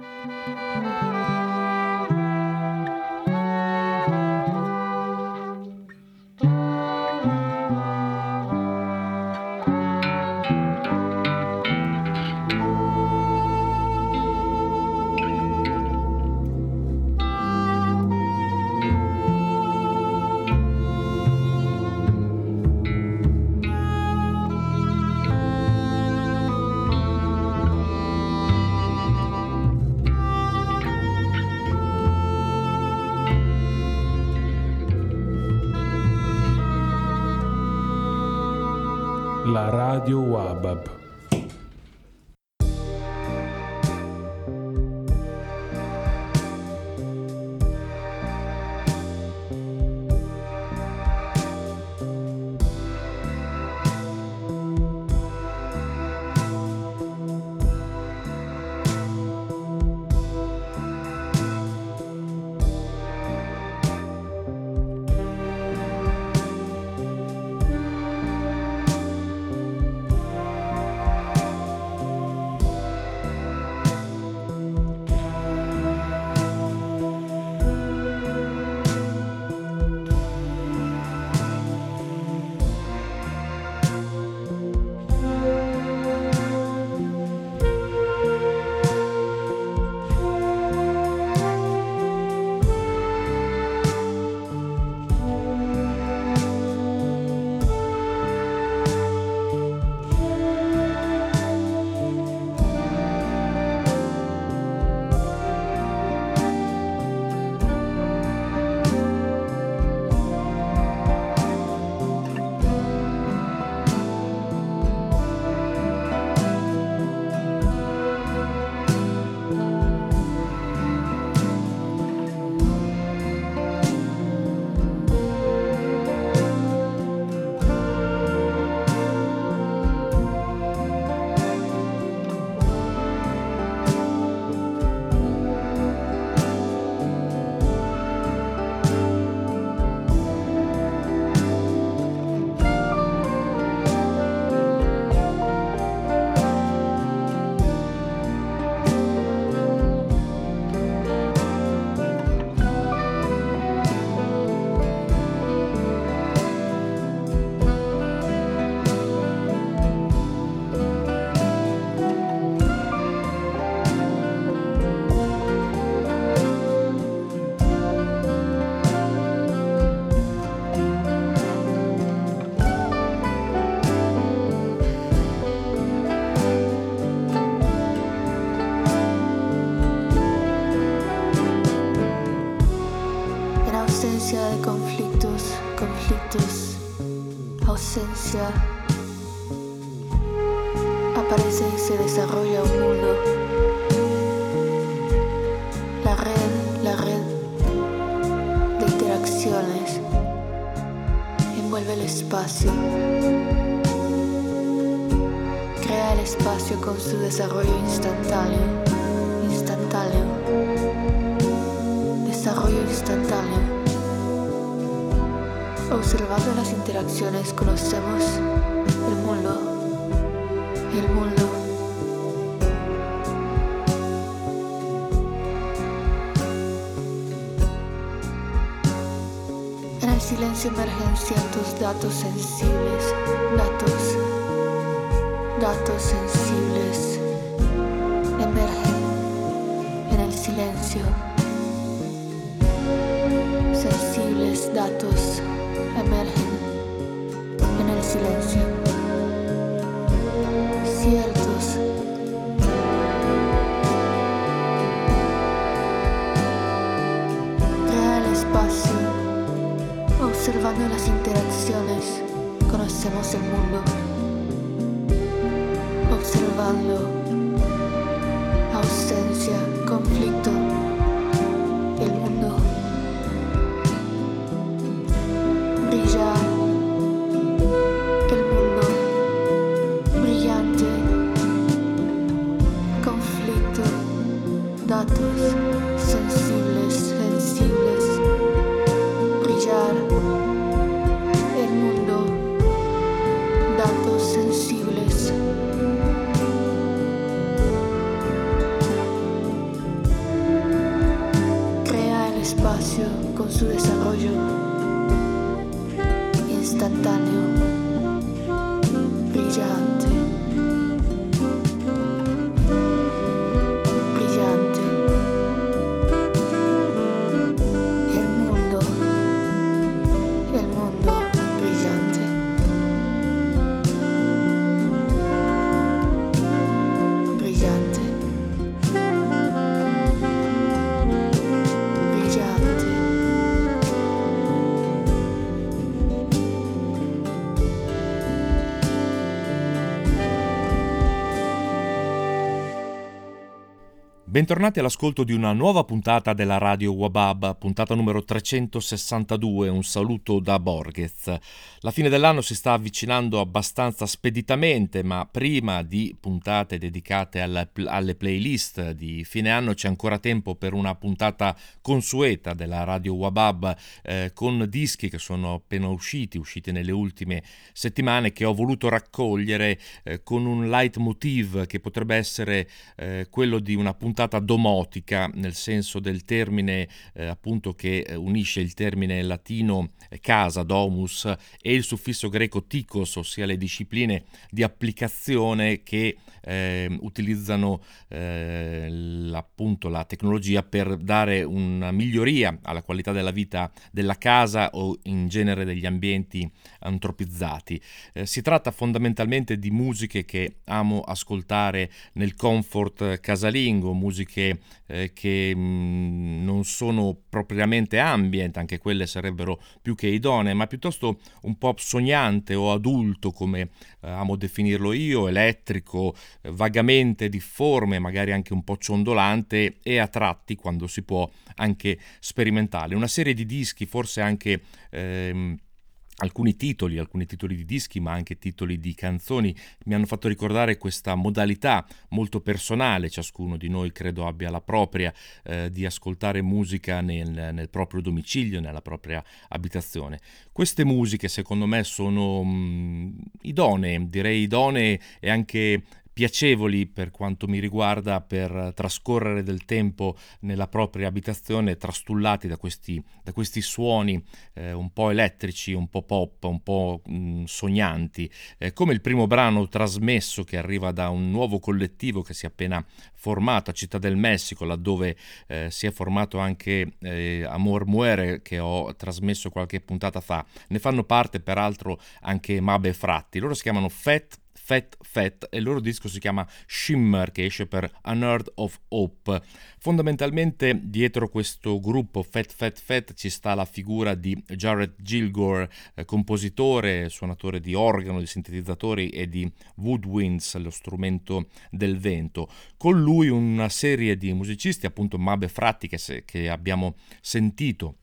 La se desarrolla un mundo. La red, la red de interacciones envuelve el espacio. Crea el espacio con su desarrollo instantáneo, instantáneo, desarrollo instantáneo. Observando las interacciones conocemos datos sensibles, datos, datos sensibles Bentornati all'ascolto di una nuova puntata della Radio Wabab, puntata numero 362, un saluto da Borghez. La fine dell'anno si sta avvicinando abbastanza speditamente, ma prima di puntate dedicate alle, alle playlist di fine anno c'è ancora tempo per una puntata consueta della Radio Wabab eh, con dischi che sono appena usciti, usciti nelle ultime settimane, che ho voluto raccogliere eh, con un leitmotiv che potrebbe essere eh, quello di una puntata domotica nel senso del termine eh, appunto che eh, unisce il termine latino eh, casa, domus e il suffisso greco tikos, ossia le discipline di applicazione che eh, utilizzano appunto la tecnologia per dare una miglioria alla qualità della vita della casa o in genere degli ambienti antropizzati. Eh, si tratta fondamentalmente di musiche che amo ascoltare nel comfort casalingo, musiche eh, che mh, non sono propriamente ambient, anche quelle sarebbero più che idonee, ma piuttosto un pop sognante o adulto, come eh, amo definirlo io, elettrico, eh, vagamente difforme, magari anche un po' ciondolante e a tratti, quando si può, anche sperimentale. Una serie di dischi, forse anche... Ehm, alcuni titoli, alcuni titoli di dischi, ma anche titoli di canzoni mi hanno fatto ricordare questa modalità molto personale, ciascuno di noi credo abbia la propria, eh, di ascoltare musica nel, nel, proprio domicilio, nella propria abitazione. Queste musiche secondo me sono mh, idonee, direi idonee e anche piacevoli per quanto mi riguarda per trascorrere del tempo nella propria abitazione trastullati da questi, da questi suoni eh, un po' elettrici, un po' pop, un po' mh, sognanti, eh, come il primo brano trasmesso che arriva da un nuovo collettivo che si è appena formato a Città del Messico, laddove eh, si è formato anche eh, Amor Muere che ho trasmesso qualche puntata fa. Ne fanno parte peraltro anche Mabe Fratti. Loro si chiamano Fat Fat Fat e il loro disco si chiama Shimmer che esce per Unearth of Hope. Fondamentalmente dietro questo gruppo Fat Fat Fat ci sta la figura di Jared Gilgore, eh, compositore, suonatore di organo, di sintetizzatori e di woodwinds, lo strumento del vento. Con lui una serie di musicisti, appunto Mabe Fratti che, se, che abbiamo sentito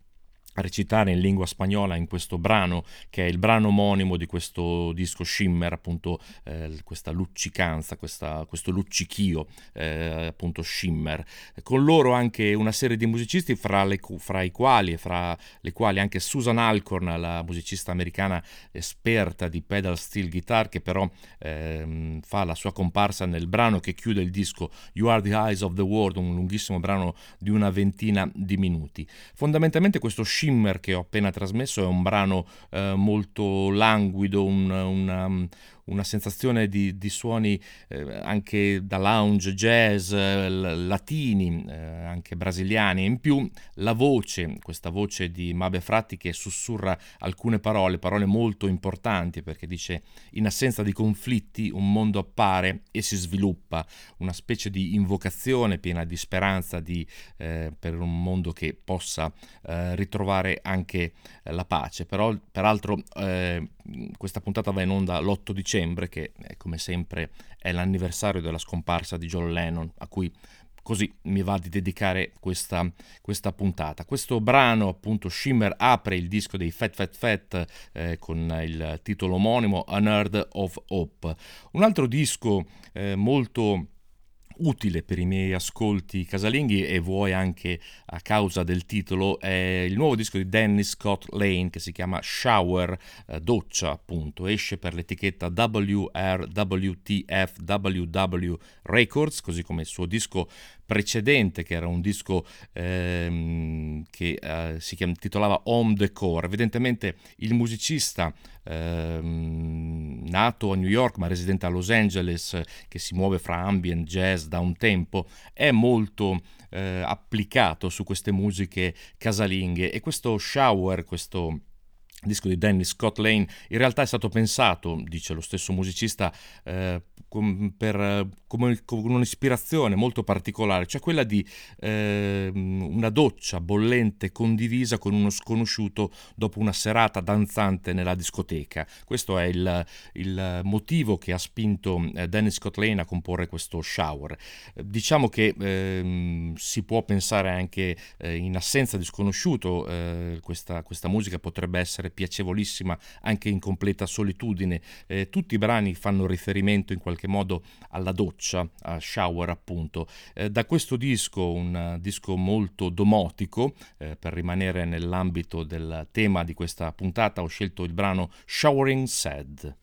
recitare in lingua spagnola in questo brano che è il brano omonimo di questo disco Shimmer appunto eh, questa luccicanza questa, questo luccichio eh, appunto Shimmer con loro anche una serie di musicisti fra, le, fra, i quali e fra le quali anche Susan Alcorn la musicista americana esperta di pedal steel guitar che però eh, fa la sua comparsa nel brano che chiude il disco You Are the Eyes of the World un lunghissimo brano di una ventina di minuti. Fondamentalmente questo Shimmer Shimmer che ho appena trasmesso è un brano eh, molto languido, un, una, una sensazione di, di suoni eh, anche da lounge, jazz, eh, latini, eh, anche brasiliani, in più la voce, questa voce di Mabe Fratti che sussurra alcune parole, parole molto importanti perché dice in assenza di conflitti un mondo appare e si sviluppa, una specie di invocazione piena di speranza di, eh, per un mondo che possa eh, ritrovare anche la pace. Però, peraltro eh, questa puntata va in onda l'8 dicembre, che eh, come sempre è l'anniversario della scomparsa di John Lennon, a cui così mi va di dedicare questa, questa, puntata. Questo brano, appunto, Shimmer apre il disco dei Fat Fat Fat eh, con il titolo omonimo Unearth of Hope. Un altro disco eh, molto utile per i miei ascolti casalinghi e vuoi anche a causa del titolo è il nuovo disco di Dennis Scott Lane che si chiama Shower, eh, doccia appunto, esce per l'etichetta WRWTFWW Records, così come il suo disco precedente, che era un disco ehm, che eh, si chiam- titolava Home Decor. Evidentemente il musicista ehm, nato a New York ma residente a Los Angeles, che si muove fra ambient, jazz da un tempo, è molto eh, applicato su queste musiche casalinghe e questo shower, questo disco di Danny Scott Lane in realtà è stato pensato, dice lo stesso musicista, eh, com, per, come, con un'ispirazione molto particolare, cioè quella di eh, una doccia bollente condivisa con uno sconosciuto dopo una serata danzante nella discoteca. Questo è il, il motivo che ha spinto eh, Danny Scott Lane a comporre questo shower. diciamo che ehm, si può pensare anche eh, in assenza di sconosciuto, eh, questa, questa musica potrebbe essere essere piacevolissima anche in completa solitudine. Eh, tutti i brani fanno riferimento in qualche modo alla doccia, a shower appunto. Eh, da questo disco, un disco molto domotico, eh, per rimanere nell'ambito del tema di questa puntata, ho scelto il brano Showering Sad.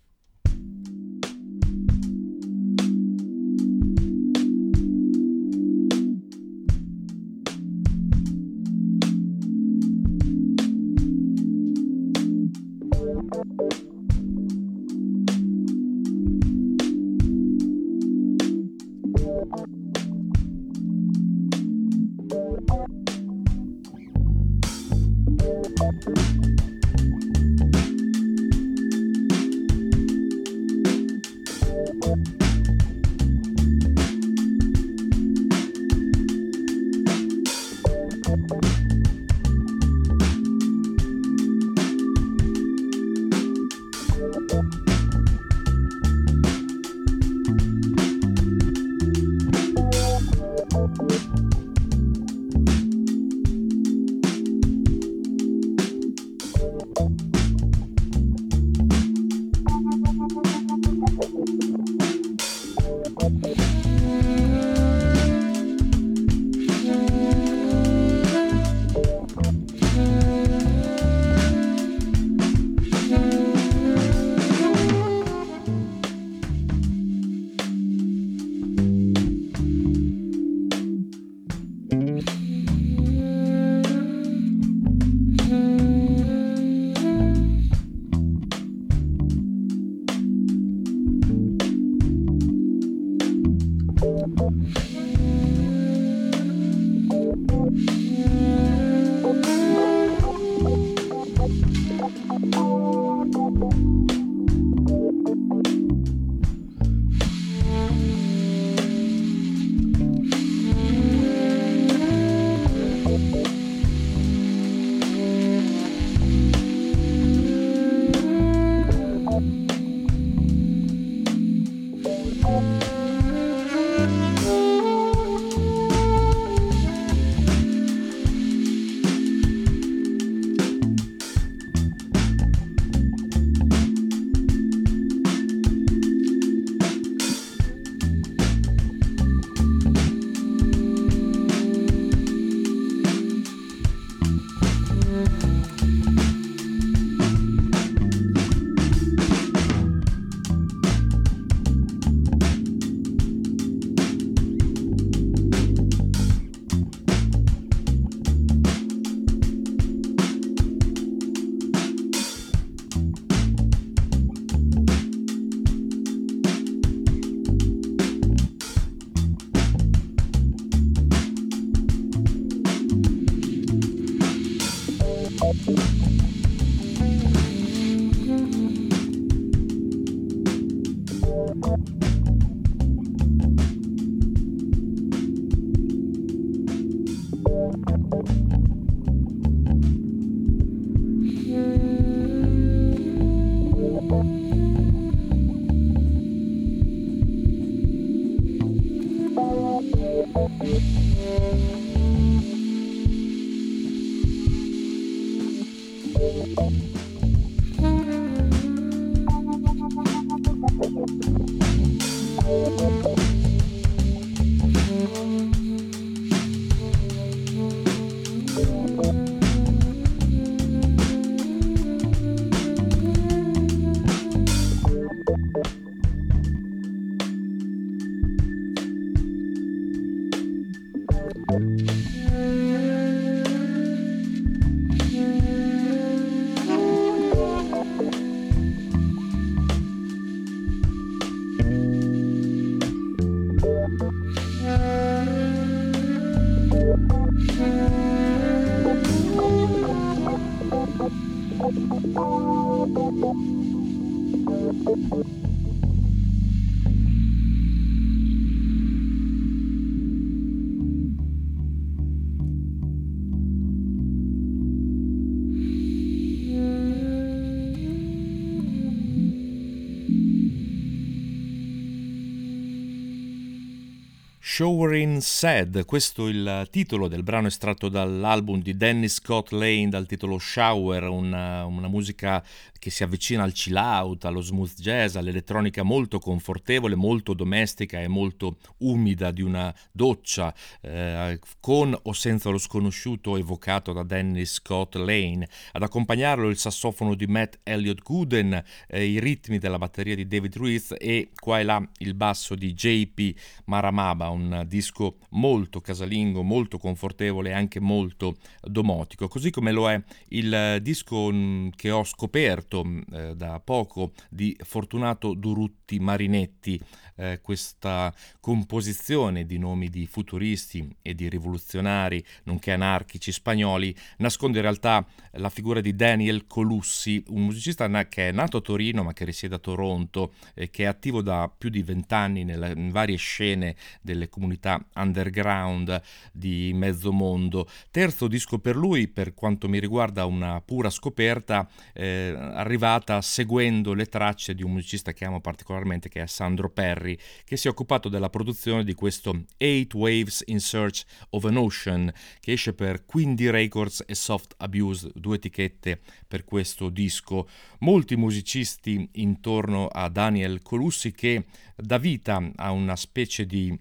Showering Sad, questo è il titolo del brano estratto dall'album di Dennis Scott Lane dal titolo Shower, una, una musica che si avvicina al chill out, allo smooth jazz, all'elettronica molto confortevole, molto domestica e molto umida di una doccia, eh, con o senza lo sconosciuto evocato da Dennis Scott Lane. Ad accompagnarlo il sassofono di Matt Elliott Gooden, eh, i ritmi della batteria di David Ruiz e qua e là il basso di JP Maramaba, un disco molto casalingo, molto confortevole e anche molto domotico, così come lo è il disco mm, che ho scoperto letto eh, da poco di Fortunato Durutti Marinetti, eh, questa composizione di nomi di futuristi e di rivoluzionari, nonché anarchici spagnoli, nasconde in realtà la figura di Daniel Colussi, un musicista na- che è nato a Torino ma che risiede a Toronto e che è attivo da più di vent'anni in varie scene delle comunità underground di mezzo mondo. Terzo disco per lui, per quanto mi riguarda una pura scoperta, eh, arrivata seguendo le tracce di un musicista che amo particolarmente che è Sandro Perry, che si è occupato della produzione di questo Eight Waves in Search of an Ocean, che esce per Quindi Records e Soft Abuse, due etichette per questo disco. Molti musicisti intorno a Daniel Colussi che dà vita a una specie di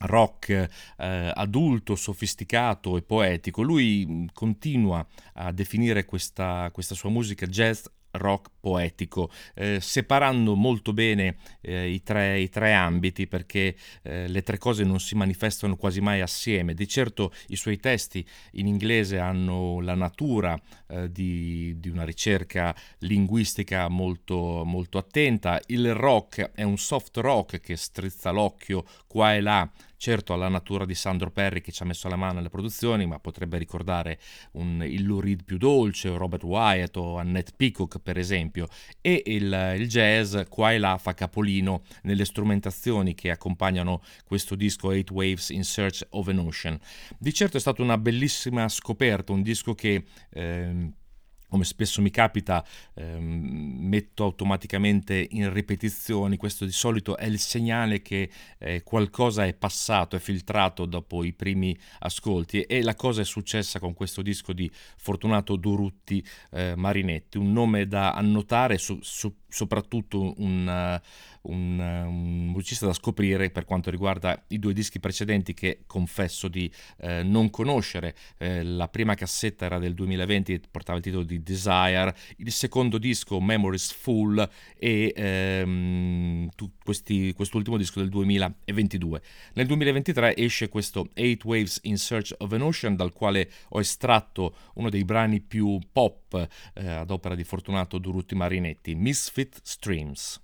rock eh, adulto, sofisticato e poetico. Lui continua a definire questa, questa sua musica jazz rock poetico, eh, separando molto bene eh, i, tre, i, tre, ambiti perché eh, le tre cose non si manifestano quasi mai assieme. Di certo i suoi testi in inglese hanno la natura eh, di, di, una ricerca linguistica molto, molto attenta, il rock è un soft rock che strizza l'occhio qua e là certo alla natura di Sandro Perry che ci ha messo la mano alle produzioni, ma potrebbe ricordare un, il Lou Reed più dolce, o Robert Wyatt o Annette Peacock per esempio, e il, il jazz qua e là fa capolino nelle strumentazioni che accompagnano questo disco Eight Waves in Search of an Ocean. Di certo è stata una bellissima scoperta, un disco che... Eh, come spesso mi capita, ehm, metto automaticamente in ripetizioni, questo di solito è il segnale che eh, qualcosa è passato, è filtrato dopo i primi ascolti. E la cosa è successa con questo disco di Fortunato Durutti eh, Marinetti, un nome da annotare, su, su, soprattutto un, un, un, musicista da scoprire per quanto riguarda i due dischi precedenti che confesso di eh, non conoscere. Eh, la prima cassetta era del 2020 e portava il titolo di Desire, il secondo disco Memories Full e ehm, tu, questi, quest'ultimo disco del 2022. Nel 2023 esce questo Eight Waves in Search of an Ocean dal quale ho estratto uno dei brani più pop eh, ad opera di Fortunato Durutti Marinetti, Misfit Streams.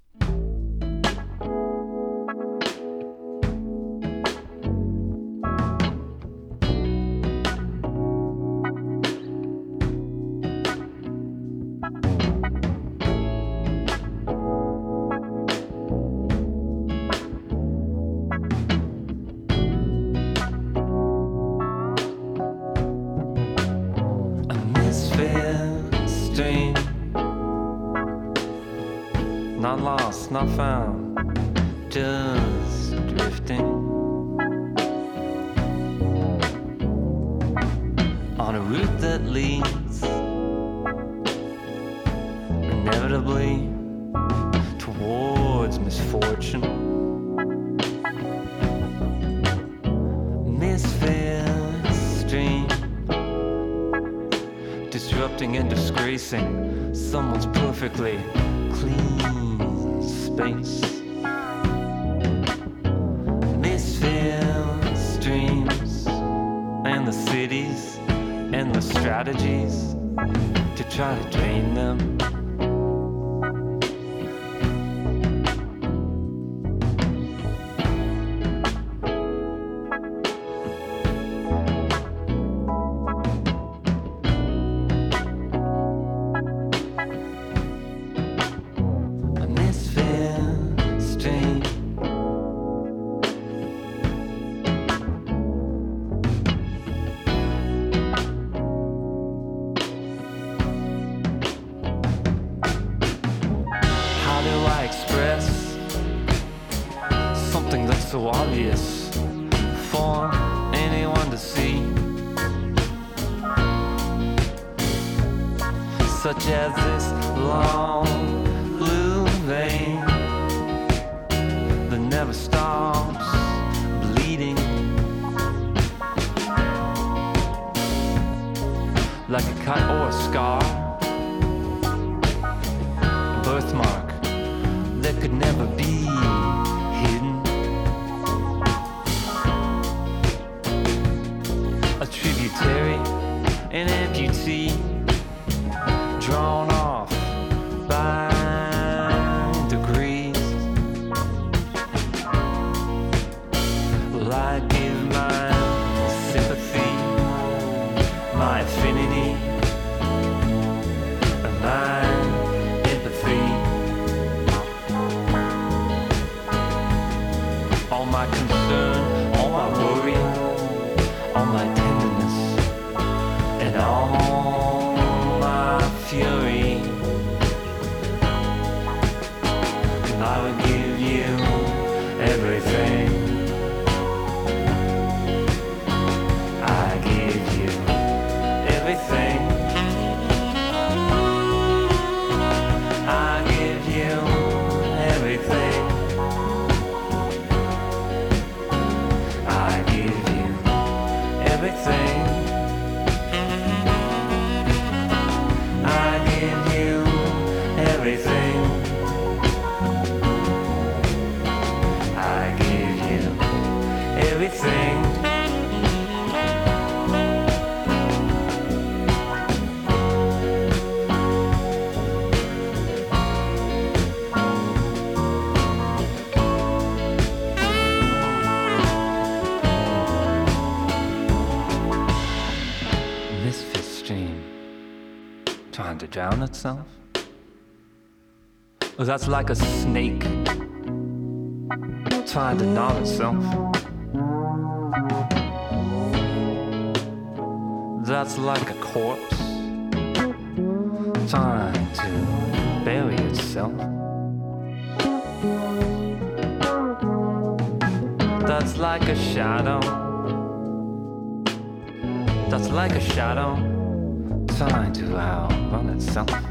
and disgracing someone's perfectly clean space. Misfits, dreams, and the cities, and the strategies to try to drain. That's like a snake, trying to numb itself. That's like a corpse, trying to bury itself. That's like a shadow. That's like a shadow, trying to outrun itself.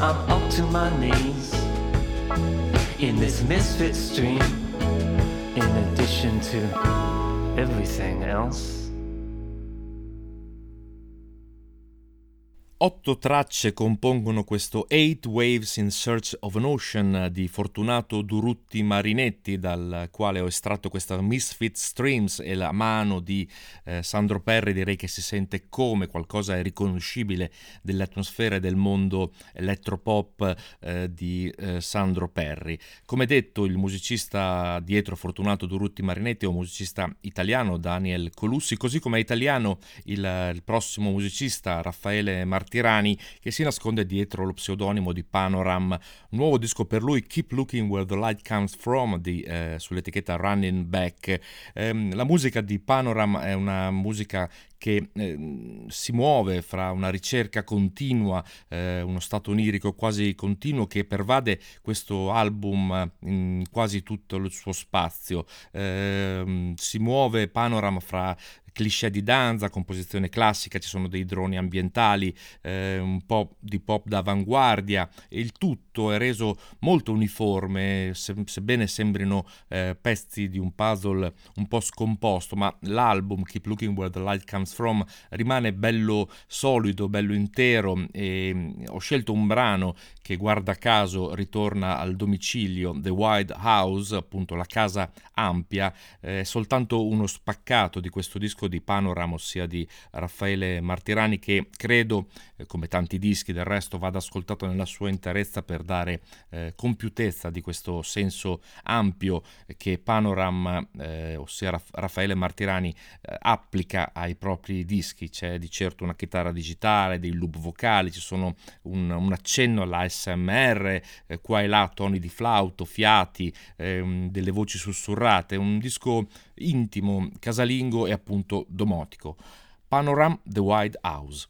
I'm up to my knees in this misfit stream, in addition to everything else. Otto tracce compongono questo Eight Waves in Search of an Ocean di Fortunato Durutti Marinetti, dal quale ho estratto questa Misfit Streams e la mano di eh, Sandro Perri. Direi che si sente come qualcosa riconoscibile dell'atmosfera e del mondo elettropop eh, di eh, Sandro Perri. Come detto, il musicista dietro Fortunato Durutti Marinetti è un musicista italiano, Daniel Colussi, così come è italiano il, il prossimo musicista Raffaele Martini Martirani che si nasconde dietro lo pseudonimo di Panoram. Nuovo disco per lui, Keep Looking Where the Light Comes From, di, eh, sull'etichetta Running Back. Eh, la musica di Panoram è una musica che eh, si muove fra una ricerca continua, eh, uno stato onirico quasi continuo che pervade questo album in quasi tutto il suo spazio. Eh, si muove Panorama fra cliché di danza, composizione classica, ci sono dei droni ambientali, eh, un po' di pop d'avanguardia. Il tutto è reso molto uniforme, se, sebbene sembrino eh, pezzi di un puzzle un po' scomposto, ma l'album Keep Looking Where the Light Comes From rimane bello solido, bello intero e mm, ho scelto un brano che guarda caso ritorna al domicilio, The Wide House, appunto la casa ampia, è soltanto uno spaccato di questo disco di Panorama, ossia di Raffaele Martirani, che credo, eh, come tanti dischi del resto, vada ascoltato nella sua interezza per dare eh, compiutezza di questo senso ampio che Panorama, eh, ossia Raff- Raffaele Martirani, eh, applica ai propri dischi. C'è di certo una chitarra digitale, dei loop vocali, ci sono un, un accenno all'ASMR, eh, qua e là toni di flauto, fiati, ehm, delle voci sussurrate, un disco intimo, casalingo e appunto domotico. Panoram The Wide House.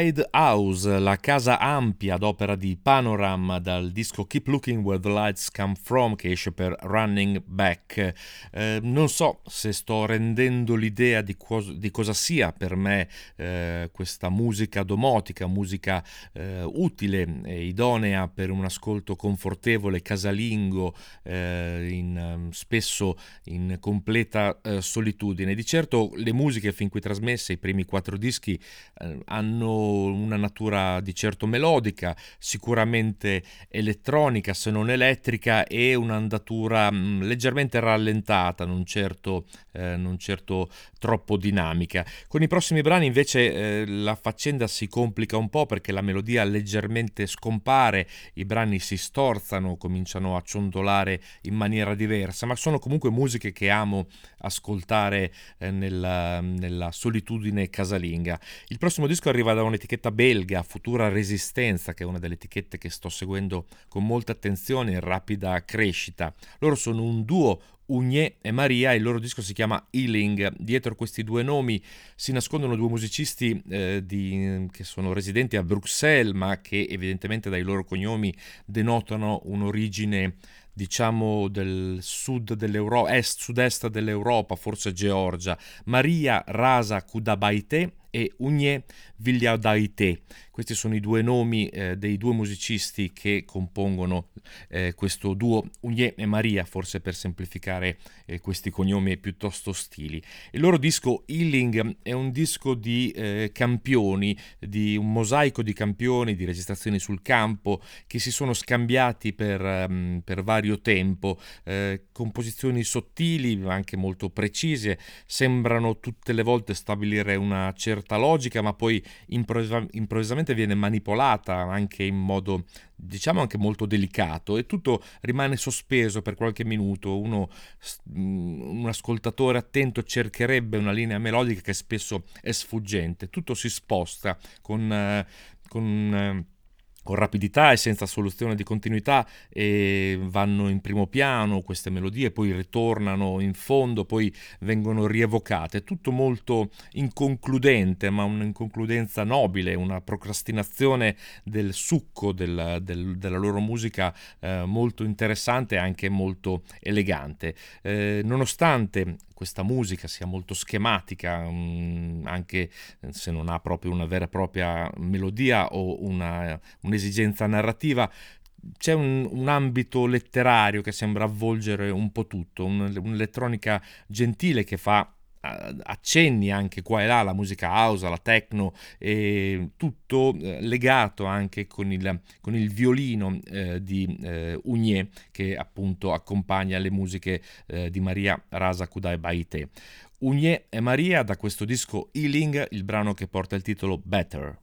Wide House, la casa ampia ad opera di Panorama dal disco Keep Looking Where the Lights Come From che esce per Running Back. Eh, non so se sto rendendo l'idea di, cos- di cosa sia per me eh, questa musica domotica, musica eh, utile e idonea per un ascolto confortevole, casalingo, eh, in, ehm, spesso in completa eh, solitudine. Di certo le musiche fin qui trasmesse, i primi quattro dischi, hanno hanno una natura di certo melodica, sicuramente elettronica se non elettrica e un'andatura mh, leggermente rallentata, non certo, eh, non certo, troppo dinamica. Con i prossimi brani invece eh, la faccenda si complica un po' perché la melodia leggermente scompare, i brani si storzano, cominciano a ciondolare in maniera diversa, ma sono comunque musiche che amo ascoltare eh, nella, nella solitudine casalinga. Il prossimo disco arriva da un'etichetta belga, Futura Resistenza, che è una delle etichette che sto seguendo con molta attenzione in rapida crescita. Loro sono un duo Ugne e Maria, il loro disco si chiama Healing. Dietro questi due nomi si nascondono due musicisti eh, di, che sono residenti a Bruxelles, ma che evidentemente dai loro cognomi denotano un'origine diciamo del sud dell'Europa, est, sud-est dell'Europa, forse Georgia. Maria Rasa Kudabaite e Ugne Vigliadaite. Questi sono i due nomi eh, dei due musicisti che compongono eh, questo duo Ugne e Maria, forse per semplificare eh, questi cognomi piuttosto stili. Il loro disco Healing è un disco di eh, campioni, di un mosaico di campioni, di registrazioni sul campo che si sono scambiati per, um, per vario tempo, eh, composizioni sottili ma anche molto precise, sembrano tutte le volte stabilire una certa logica ma poi improvvisa- improvvisamente viene manipolata anche in modo diciamo anche molto delicato e tutto rimane sospeso per qualche minuto. Uno un ascoltatore attento cercherebbe una linea melodica che spesso è sfuggente. Tutto si sposta con, eh, con eh, con rapidità e senza soluzione di continuità e vanno in primo piano queste melodie, poi ritornano in fondo, poi vengono rievocate, tutto molto inconcludente, ma un'inconcludenza nobile, una procrastinazione del succo del, del, della loro musica eh, molto interessante e anche molto elegante. Eh, nonostante questa musica sia molto schematica, um, anche se non ha proprio una vera e propria melodia o una, un'esigenza narrativa, c'è un, un, ambito letterario che sembra avvolgere un po' tutto, un, un'elettronica gentile che fa accenni anche qua e là alla musica house, alla techno, tutto eh, legato anche con il, con il violino eh, di eh, Ugné che appunto accompagna le musiche eh, di Maria Rasa Kudai Baite. Ugné e Maria da questo disco Healing, il brano che porta il titolo Better.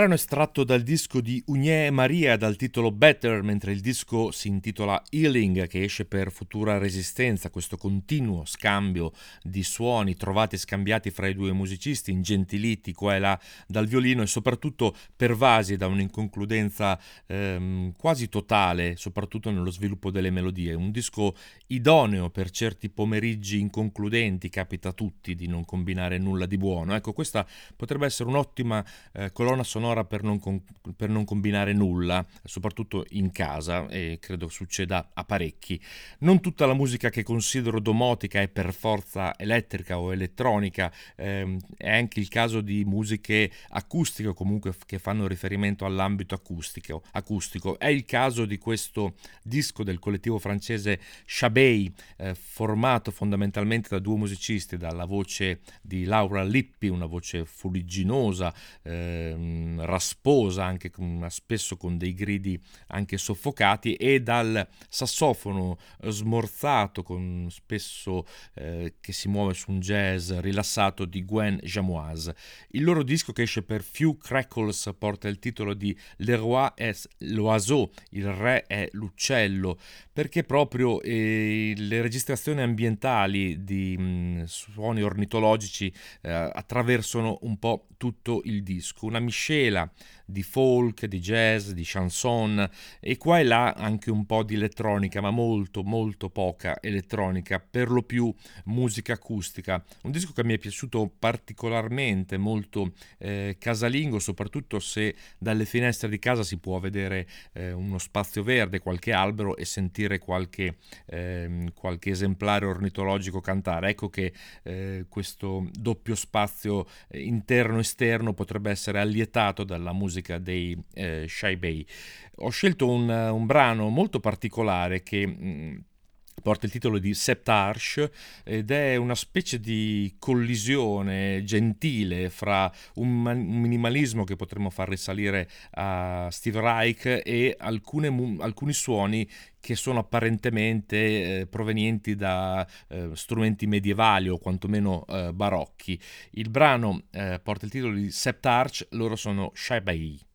Brano estratto dal disco di Ugnè Maria dal titolo Better, mentre il disco si intitola Healing, che esce per Futura Resistenza, questo continuo scambio di suoni trovati e scambiati fra i due musicisti, ingentiliti qua e là dal violino e soprattutto pervasi da un'inconcludenza ehm, quasi totale, soprattutto nello sviluppo delle melodie. Un disco idoneo per certi pomeriggi inconcludenti, capita a tutti di non combinare nulla di buono. Ecco, questa potrebbe essere un'ottima eh, colonna sonora per non, con- per non combinare nulla, soprattutto in casa, e credo succeda a parecchi. Non tutta la musica che considero domotica è per forza elettrica o elettronica, ehm, è anche il caso di musiche acustiche o comunque che fanno riferimento all'ambito acustico. acustico. È il caso di questo disco del collettivo francese Chabey, eh, formato fondamentalmente da due musicisti, dalla voce di Laura Lippi, una voce fuligginosa, ehm, rasposa, anche con- spesso con dei gridi anche soffocati, e dal sassofono eh, smorzato, con spesso eh, che si muove su un jazz rilassato di Gwen Jamoise. Il loro disco che esce per Few Crackles porta il titolo di Le Roi est l'oiseau, il re è l'uccello, perché proprio eh, le registrazioni ambientali di mh, suoni ornitologici eh, attraversano un po' tutto il disco, una miscela 对伐 di folk, di jazz, di chanson e qua e là anche un po' di elettronica, ma molto molto poca elettronica, per lo più musica acustica. Un disco che mi è piaciuto particolarmente, molto eh, casalingo, soprattutto se dalle finestre di casa si può vedere eh, uno spazio verde, qualche albero e sentire qualche, ehm, qualche esemplare ornitologico cantare. Ecco che eh, questo doppio spazio eh, interno-esterno potrebbe essere allietato dalla musica dei eh, Shy Bay. Ho scelto un, un brano molto particolare che mh, porta il titolo di Septarche ed è una specie di collisione gentile fra un, minimalismo che potremmo far risalire a Steve Reich e alcune alcuni suoni che sono apparentemente eh, provenienti da eh, strumenti medievali o quantomeno eh, barocchi. Il brano eh, porta il titolo di Septarche, loro sono Shabai.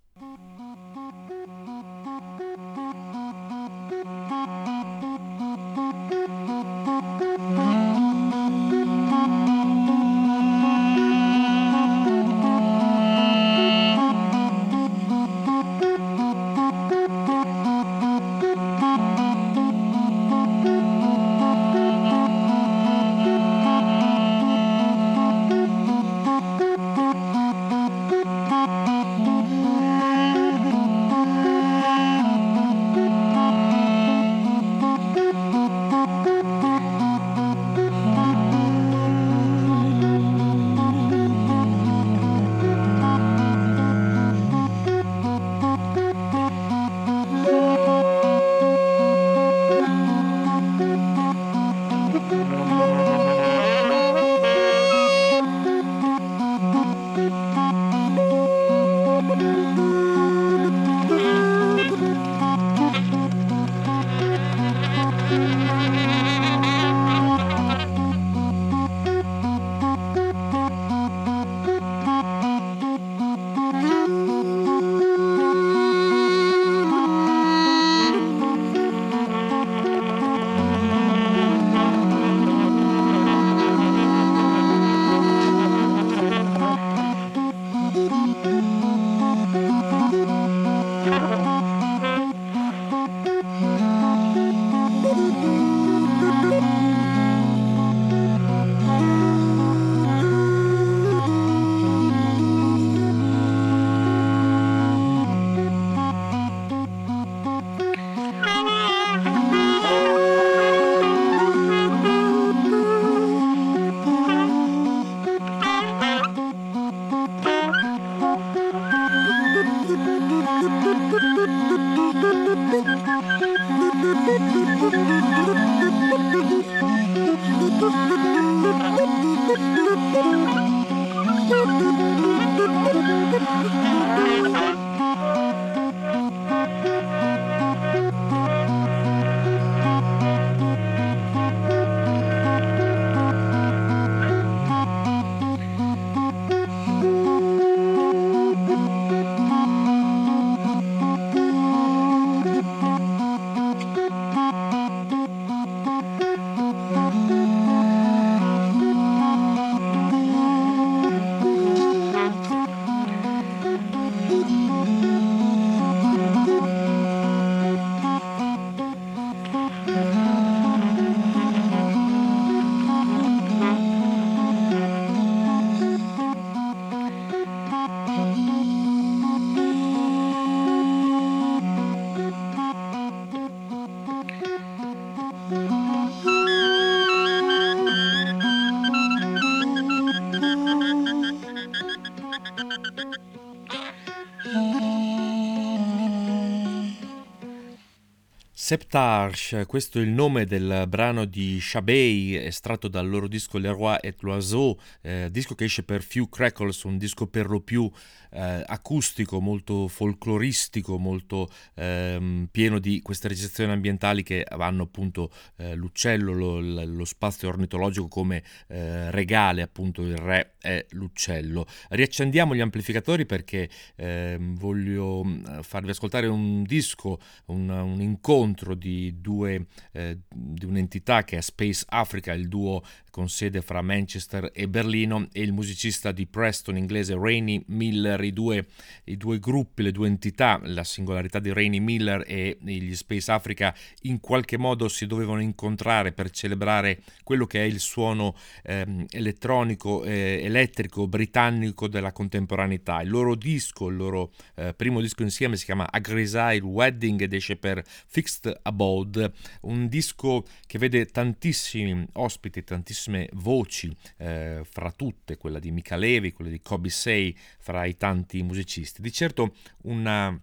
Septarche, questo è il nome del brano di Chabey, estratto dal loro disco Le Roi et l'Oiseau, eh, disco che esce per Few Crackles, un disco per lo più eh, acustico, molto folcloristico, molto ehm, pieno di queste registrazioni ambientali che hanno appunto eh, l'uccello, lo, lo, spazio ornitologico come eh, regale, appunto il re è l'uccello. Riaccendiamo gli amplificatori perché ehm, voglio mm, farvi ascoltare un disco, un, un incontro di due, eh, di un'entità che è Space Africa, il duo con sede fra Manchester e Berlino, e il musicista di Preston inglese Rainy Miller, i due, i due gruppi, le due entità, la singolarità di Rainy Miller e gli Space Africa in qualche modo si dovevano incontrare per celebrare quello che è il suono ehm, elettronico, eh, elettrico, britannico della contemporaneità. Il loro disco, il loro eh, primo disco insieme si chiama Agrisile Wedding ed esce per Fixed Abode, un disco che vede tantissimi ospiti, tantissimi tantissime voci, eh, fra tutte quella di Mika Levi, quella di Kobe Say, fra i tanti musicisti. Di certo una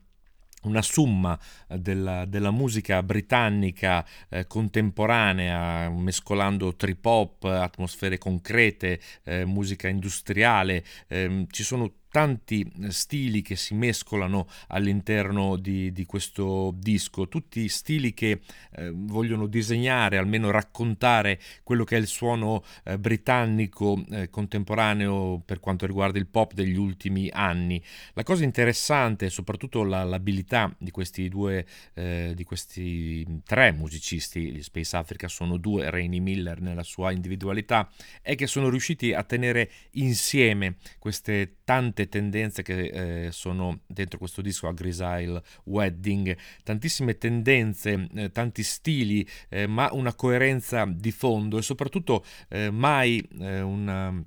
una summa della, della musica britannica eh, contemporanea, mescolando trip hop, atmosfere concrete, eh, musica industriale. Eh, ci sono tanti eh, stili che si mescolano all'interno di, di questo disco, tutti stili che eh, vogliono disegnare, almeno raccontare quello che è il suono eh, britannico eh, contemporaneo per quanto riguarda il pop degli ultimi anni. La cosa interessante, soprattutto la, l'abilità di questi due, eh, di questi tre musicisti, gli Space Africa sono due, Rainy Miller nella sua individualità, è che sono riusciti a tenere insieme queste tante tante tendenze che eh, sono dentro questo disco a Grisile Wedding, tantissime tendenze, eh, tanti stili, eh, ma una coerenza di fondo e soprattutto eh, mai eh, una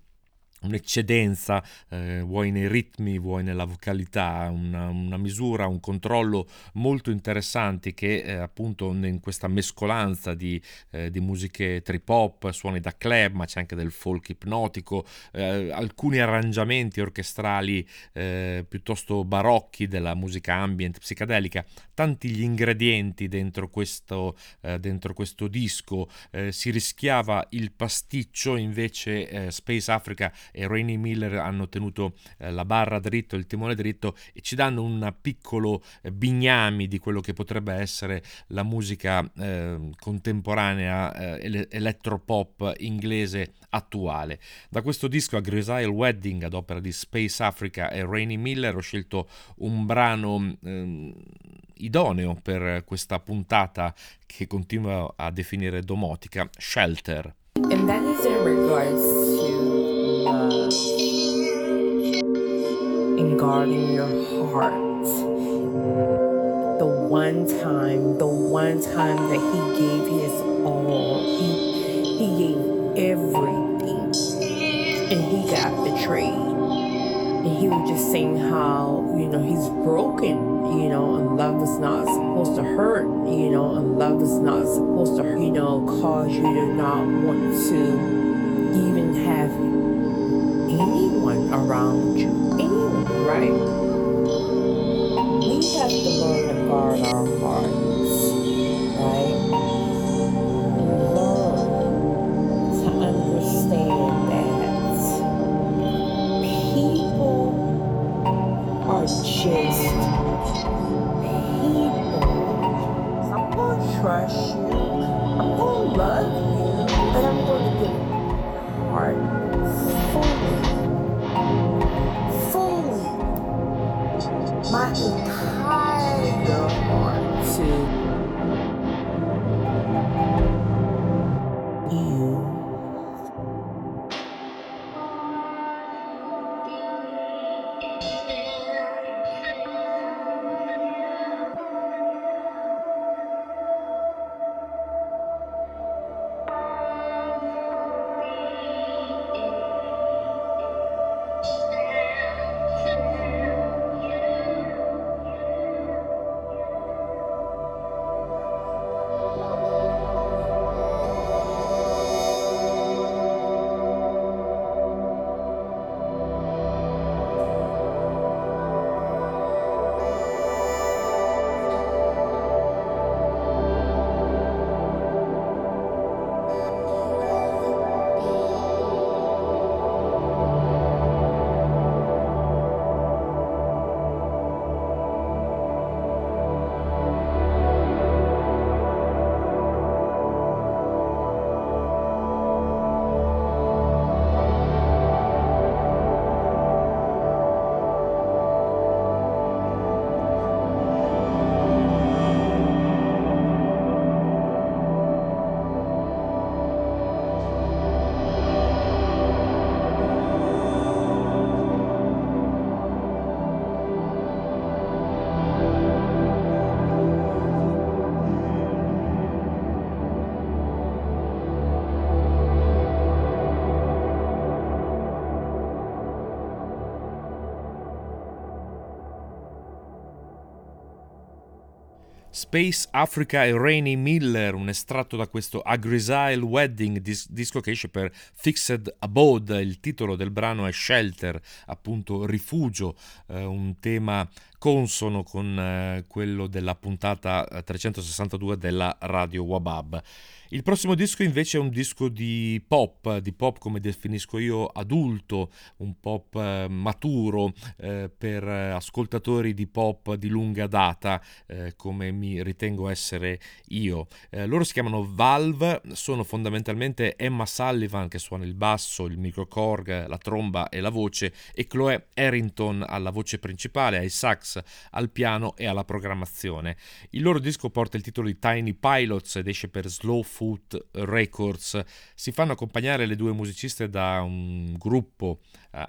un'eccedenza, eh, vuoi nei ritmi, vuoi nella vocalità, una, una misura, un controllo molto interessanti che eh, appunto in questa mescolanza di, eh, di, musiche trip hop, suoni da club, ma c'è anche del folk ipnotico, eh, alcuni arrangiamenti orchestrali eh, piuttosto barocchi della musica ambient, psicadelica, tanti gli ingredienti dentro questo, eh, dentro questo disco, si rischiava il pasticcio, invece Space Africa e Rainy Miller hanno tenuto eh, la barra dritto, il timone dritto e ci danno un piccolo eh, bignami di quello che potrebbe essere la musica eh, contemporanea eh, elettropop inglese attuale. Da questo disco a Grisile Wedding ad opera di Space Africa e Rainy Miller ho scelto un brano ehm, idoneo per questa puntata che continuo a definire domotica, Shelter. And that is in regards in guarding your heart. The one time, the one time that he gave his all, he, he gave everything, and he got betrayed. And he was just saying how, you know, he's broken, you know, and love is not supposed to hurt, you know, and love is not supposed to, you know, cause you to not want to even have anyone around you. Anyone, right? We have to learn to guard our hearts, right? Learn to understand that people are just people. I'm to trust you. I'm to love you. Space Africa e Rainy Miller, un estratto da questo A Grisile Wedding, dis- disco che esce per Fixed Abode. Il titolo del brano è Shelter, appunto rifugio, eh, un tema consono con eh, quello della puntata 362 della Radio Wabab. Il prossimo disco invece è un disco di pop, di pop come definisco io adulto, un pop eh, maturo eh, per ascoltatori di pop di lunga data eh, come mi ritengo essere io. Eh, loro si chiamano Valve, sono fondamentalmente Emma Sullivan che suona il basso, il microcorg, la tromba e la voce e Chloe Harrington alla voce principale, ai sax, al piano e alla programmazione. Il loro disco porta il titolo di Tiny Pilots ed esce per Slow Foot Records. Si fanno accompagnare le due musiciste da un gruppo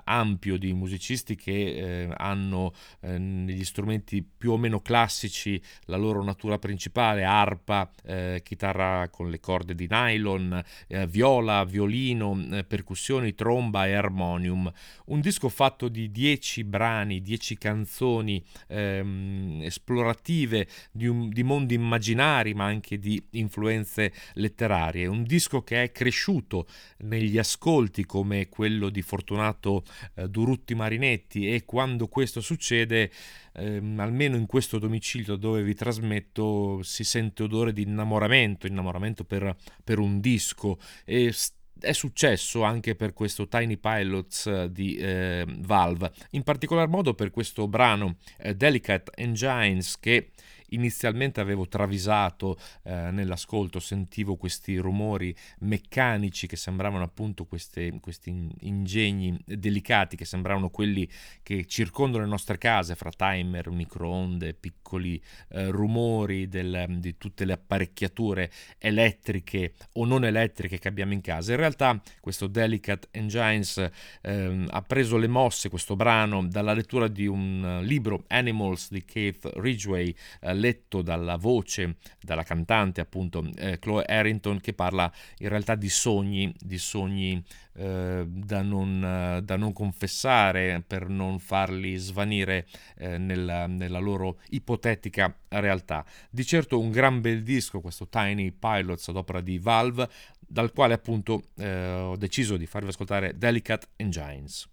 ampio di musicisti che eh, hanno eh, negli strumenti più o meno classici la loro natura principale, arpa, eh, chitarra con le corde di nylon, eh, viola, violino, eh, percussioni, tromba e armonium. Un disco fatto di dieci brani, dieci canzoni ehm, esplorative di, un, di mondi immaginari ma anche di influenze letterarie. Un disco che è cresciuto negli ascolti come quello di Fortunato eh, Durutti Marinetti e quando questo succede, ehm, almeno in questo domicilio dove vi trasmetto, si sente odore di innamoramento, innamoramento per, per un disco. E è successo anche per questo Tiny Pilots eh, di eh, Valve, in particolar modo per questo brano eh, Delicate Engines che inizialmente avevo travisato eh, nell'ascolto, sentivo questi rumori meccanici che sembravano appunto queste, questi ingegni delicati, che sembravano quelli che circondano le nostre case, fra timer, microonde, piccoli eh, rumori del, di tutte le apparecchiature elettriche o non elettriche che abbiamo in casa. In realtà questo Delicate Engines eh, ha preso le mosse, questo brano, dalla lettura di un libro Animals di Keith Ridgway, eh, letto dalla voce, dalla cantante appunto eh, Chloe Harrington che parla in realtà di sogni, di sogni eh, da, non, da, non, confessare per non farli svanire eh, nella, nella, loro ipotetica realtà. Di certo un gran bel disco questo Tiny Pilots ad opera di Valve dal quale appunto eh, ho deciso di farvi ascoltare Delicate Engines.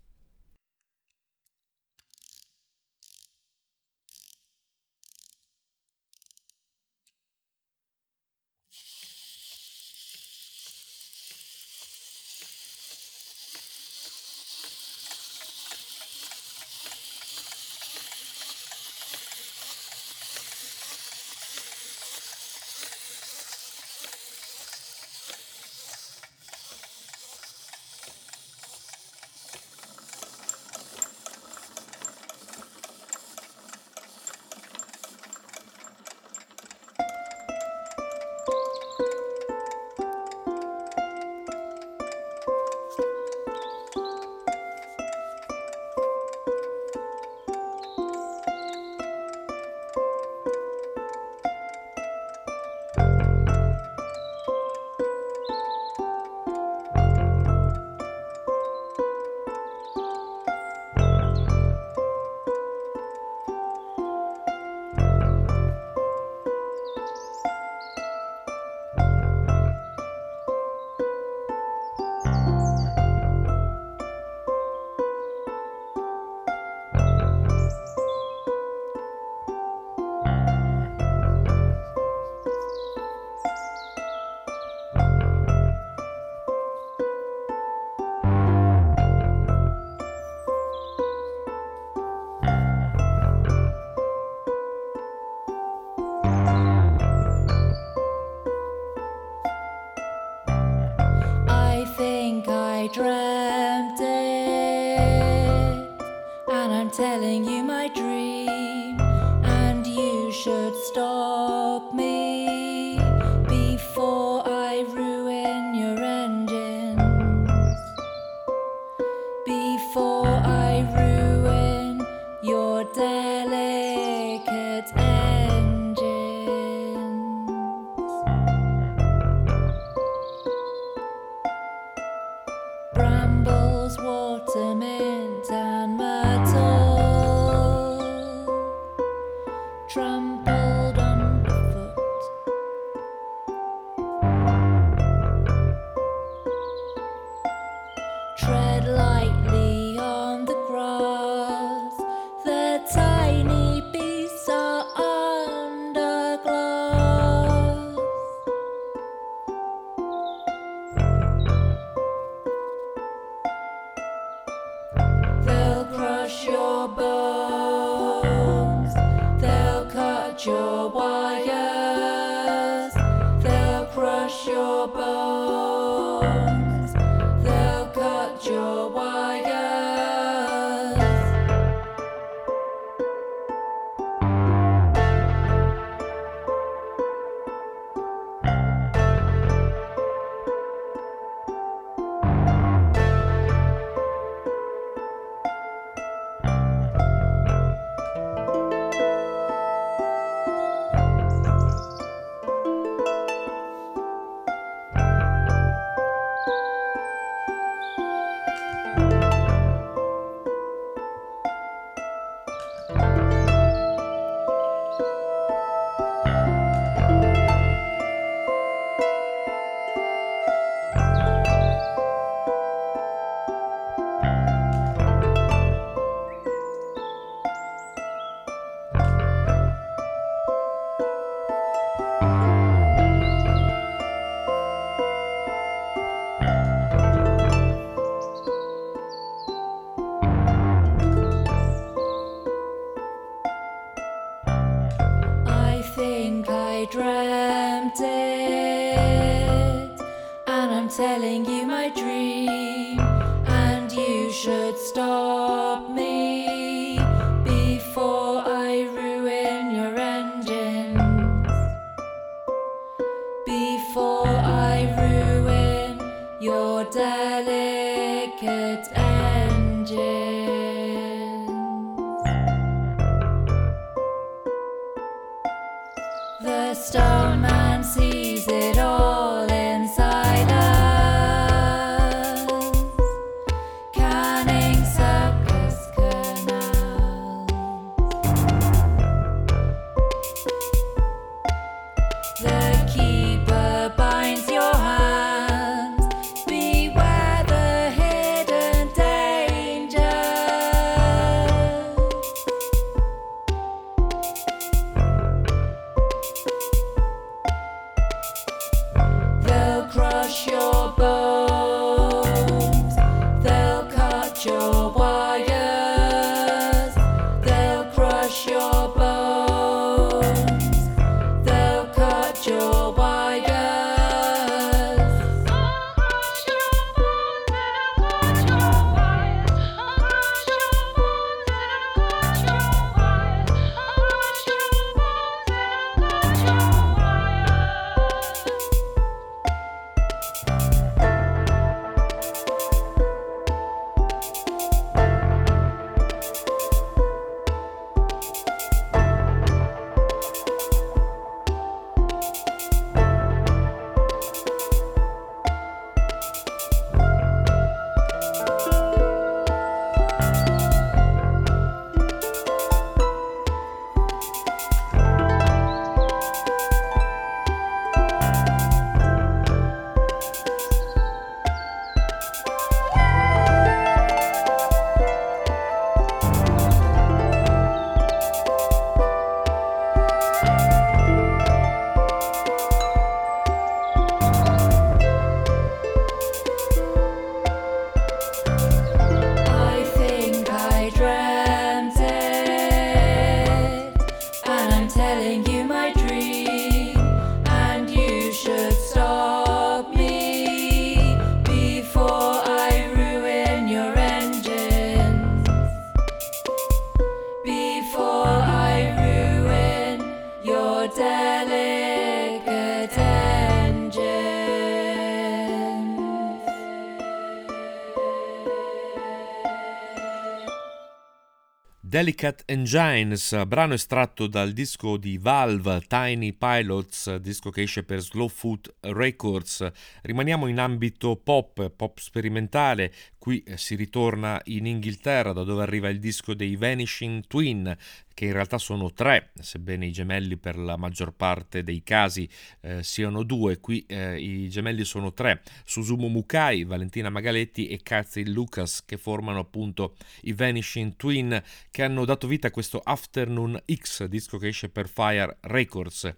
Delicate Engines, brano estratto dal disco di Valve Tiny Pilots, disco che esce per Slowfoot Records. Rimaniamo in ambito pop, pop sperimentale. Qui eh, si ritorna in Inghilterra, da dove arriva il disco dei Vanishing Twin, che in realtà sono tre, sebbene i gemelli per la maggior parte dei casi eh, siano due. Qui eh, i gemelli sono tre: Susumu Mukai, Valentina Magaletti e Cathy Lucas, che formano appunto i Vanishing Twin, che hanno dato vita a questo Afternoon X, disco che esce per Fire Records.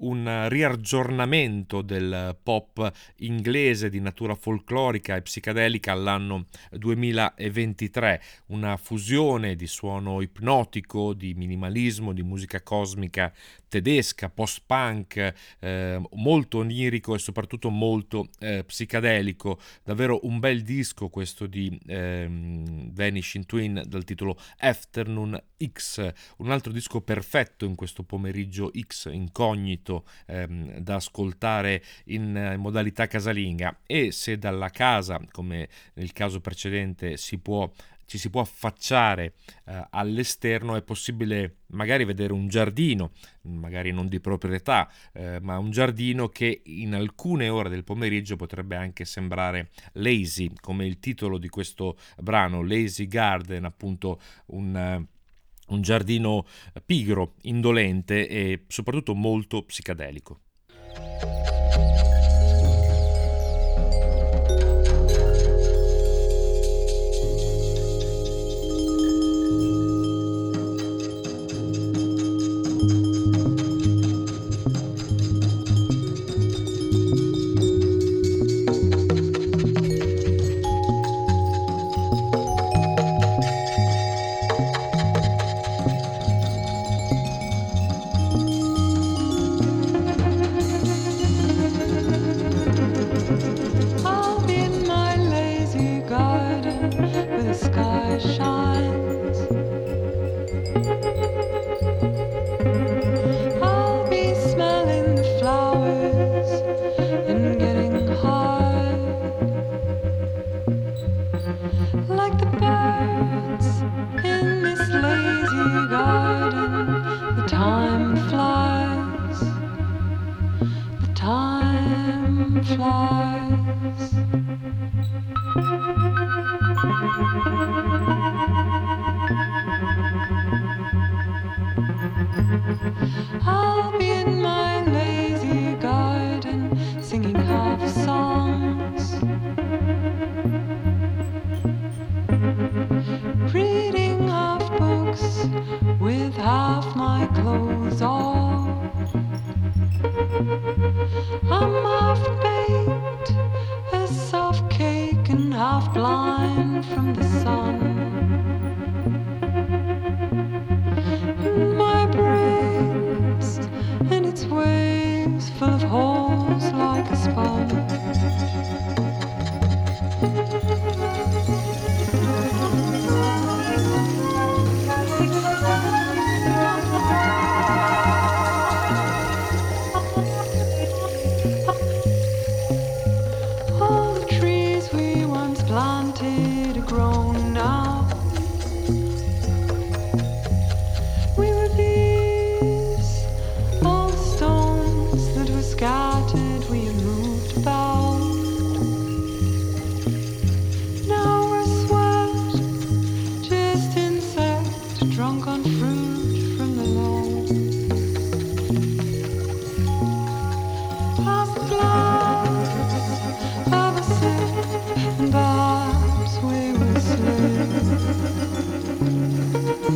Un riaggiornamento del pop inglese di natura folclorica e psicadelica all'anno 2023, una fusione di suono ipnotico, di minimalismo, di musica cosmica tedesca, post-punk, eh, molto onirico e soprattutto molto eh, psicadelico. Davvero un bel disco questo di ehm, Vanishing Twin dal titolo Afternoon X, un altro disco perfetto in questo pomeriggio X incognito ehm, da ascoltare in, in modalità casalinga. E se dalla casa, come nel caso precedente, si può ci si può affacciare eh, all'esterno, è possibile magari vedere un giardino, magari non di proprietà, eh, ma un giardino che in alcune ore del pomeriggio potrebbe anche sembrare lazy, come il titolo di questo brano, Lazy Garden, appunto un... Uh, un giardino pigro, indolente e soprattutto molto psicadelico.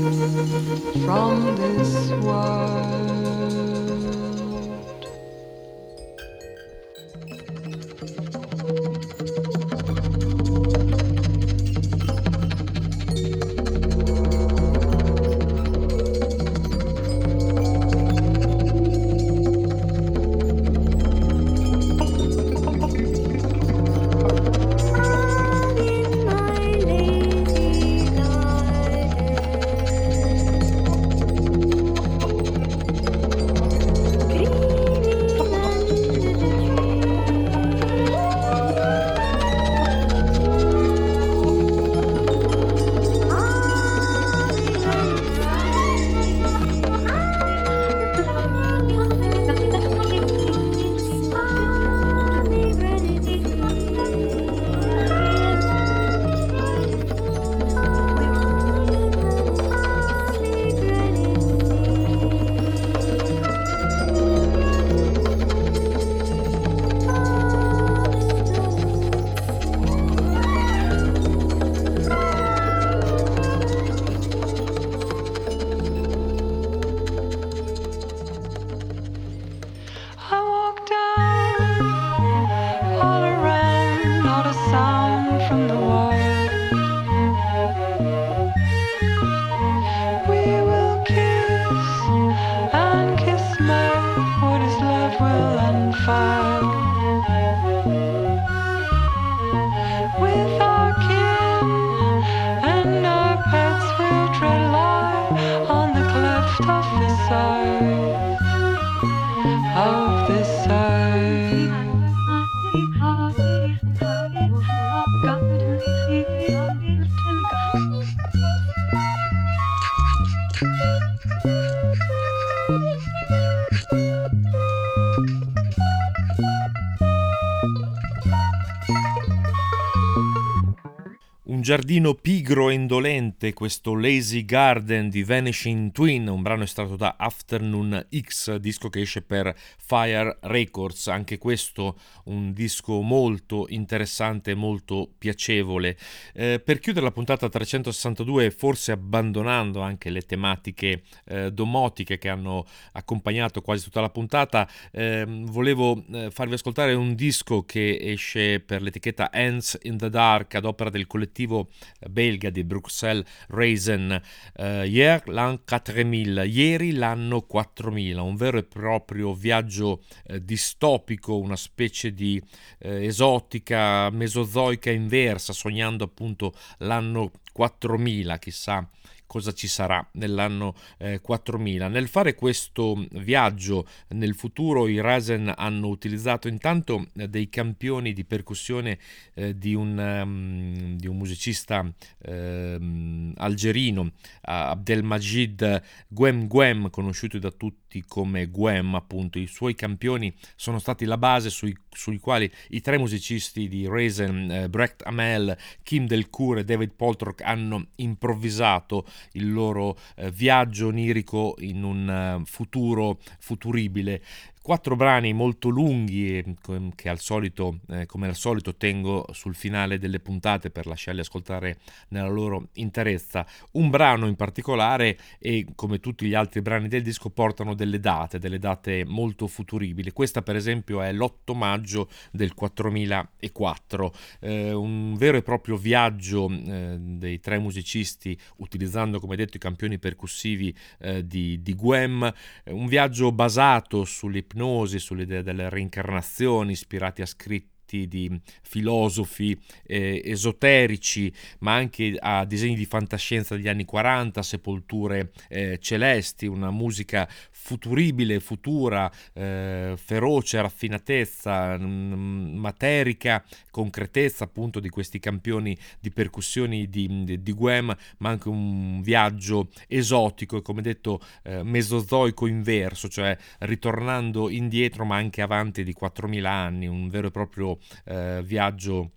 from this world. Giardino pigro e indolente, questo Lazy Garden di Vanishing Twin, un brano estratto da Afternoon X, disco che esce per Fire Records, anche questo un disco molto interessante, molto piacevole. Eh, per chiudere la puntata 362, forse abbandonando anche le tematiche eh, domotiche che hanno accompagnato quasi tutta la puntata, eh, volevo farvi ascoltare un disco che esce per l'etichetta Hands in the Dark ad opera del collettivo belga di Bruxelles Raisin. Uh, Hier l'an 4000 ieri l'anno 4000 un vero e proprio viaggio eh, distopico una specie di eh, esotica mesozoica inversa sognando appunto l'anno 4000 chissà cosa ci sarà nell'anno eh, 4000. Nel fare questo viaggio nel futuro i Rasen hanno utilizzato intanto eh, dei campioni di percussione eh, di, un, um, di, un, musicista um, algerino, Abdelmajid Guem Guem, conosciuto da tutti come Guem, appunto. I suoi campioni sono stati la base sui, sui quali i tre musicisti di Raisen, eh, Brecht Amel, Kim Delcourt e David Poltrock hanno improvvisato il loro eh, viaggio onirico in un uh, futuro futuribile Quattro brani molto lunghi che al solito, eh, come al solito tengo sul finale delle puntate per lasciarli ascoltare nella loro interezza. Un brano in particolare e come tutti gli altri brani del disco portano delle date, delle date molto futuribili. Questa per esempio è l'8 maggio del 4004, eh, un vero e proprio viaggio eh, dei tre musicisti utilizzando come detto i campioni percussivi eh, di, di Guem, un viaggio basato sulle ipnosi, sull'idea delle reincarnazioni, ispirati a scritti di filosofi eh, esoterici, ma anche a disegni di fantascienza degli anni 40, sepolture eh, celesti, una musica futuribile, futura, eh, feroce, raffinatezza, mh, mm, materica, concretezza appunto di questi campioni di percussioni di, di, di Guem, ma anche un viaggio esotico e come detto eh, mesozoico inverso, cioè ritornando indietro ma anche avanti di 4.000 anni, un vero e proprio eh, viaggio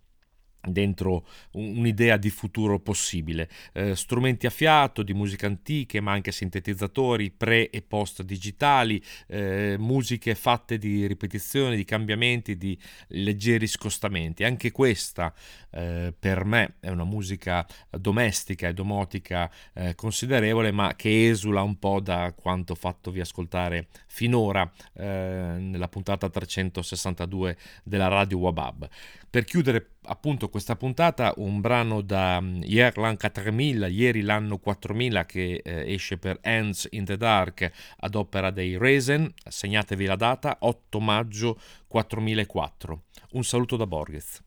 dentro un'idea di futuro possibile. Eh, strumenti a fiato di musica antiche, ma anche sintetizzatori pre e post digitali, eh, musiche fatte di ripetizioni, di cambiamenti, di leggeri scostamenti. Anche questa eh, per me è una musica domestica e domotica eh, considerevole, ma che esula un po' da quanto fattovi ascoltare finora eh, nella puntata 362 della radio Wabab. Per chiudere appunto questa puntata un brano da Hier l'an 4000, ieri l'anno 4000 che eh, esce per Hands in the Dark ad opera dei Raisin, segnatevi la data 8 maggio 4004. Un saluto da Borges.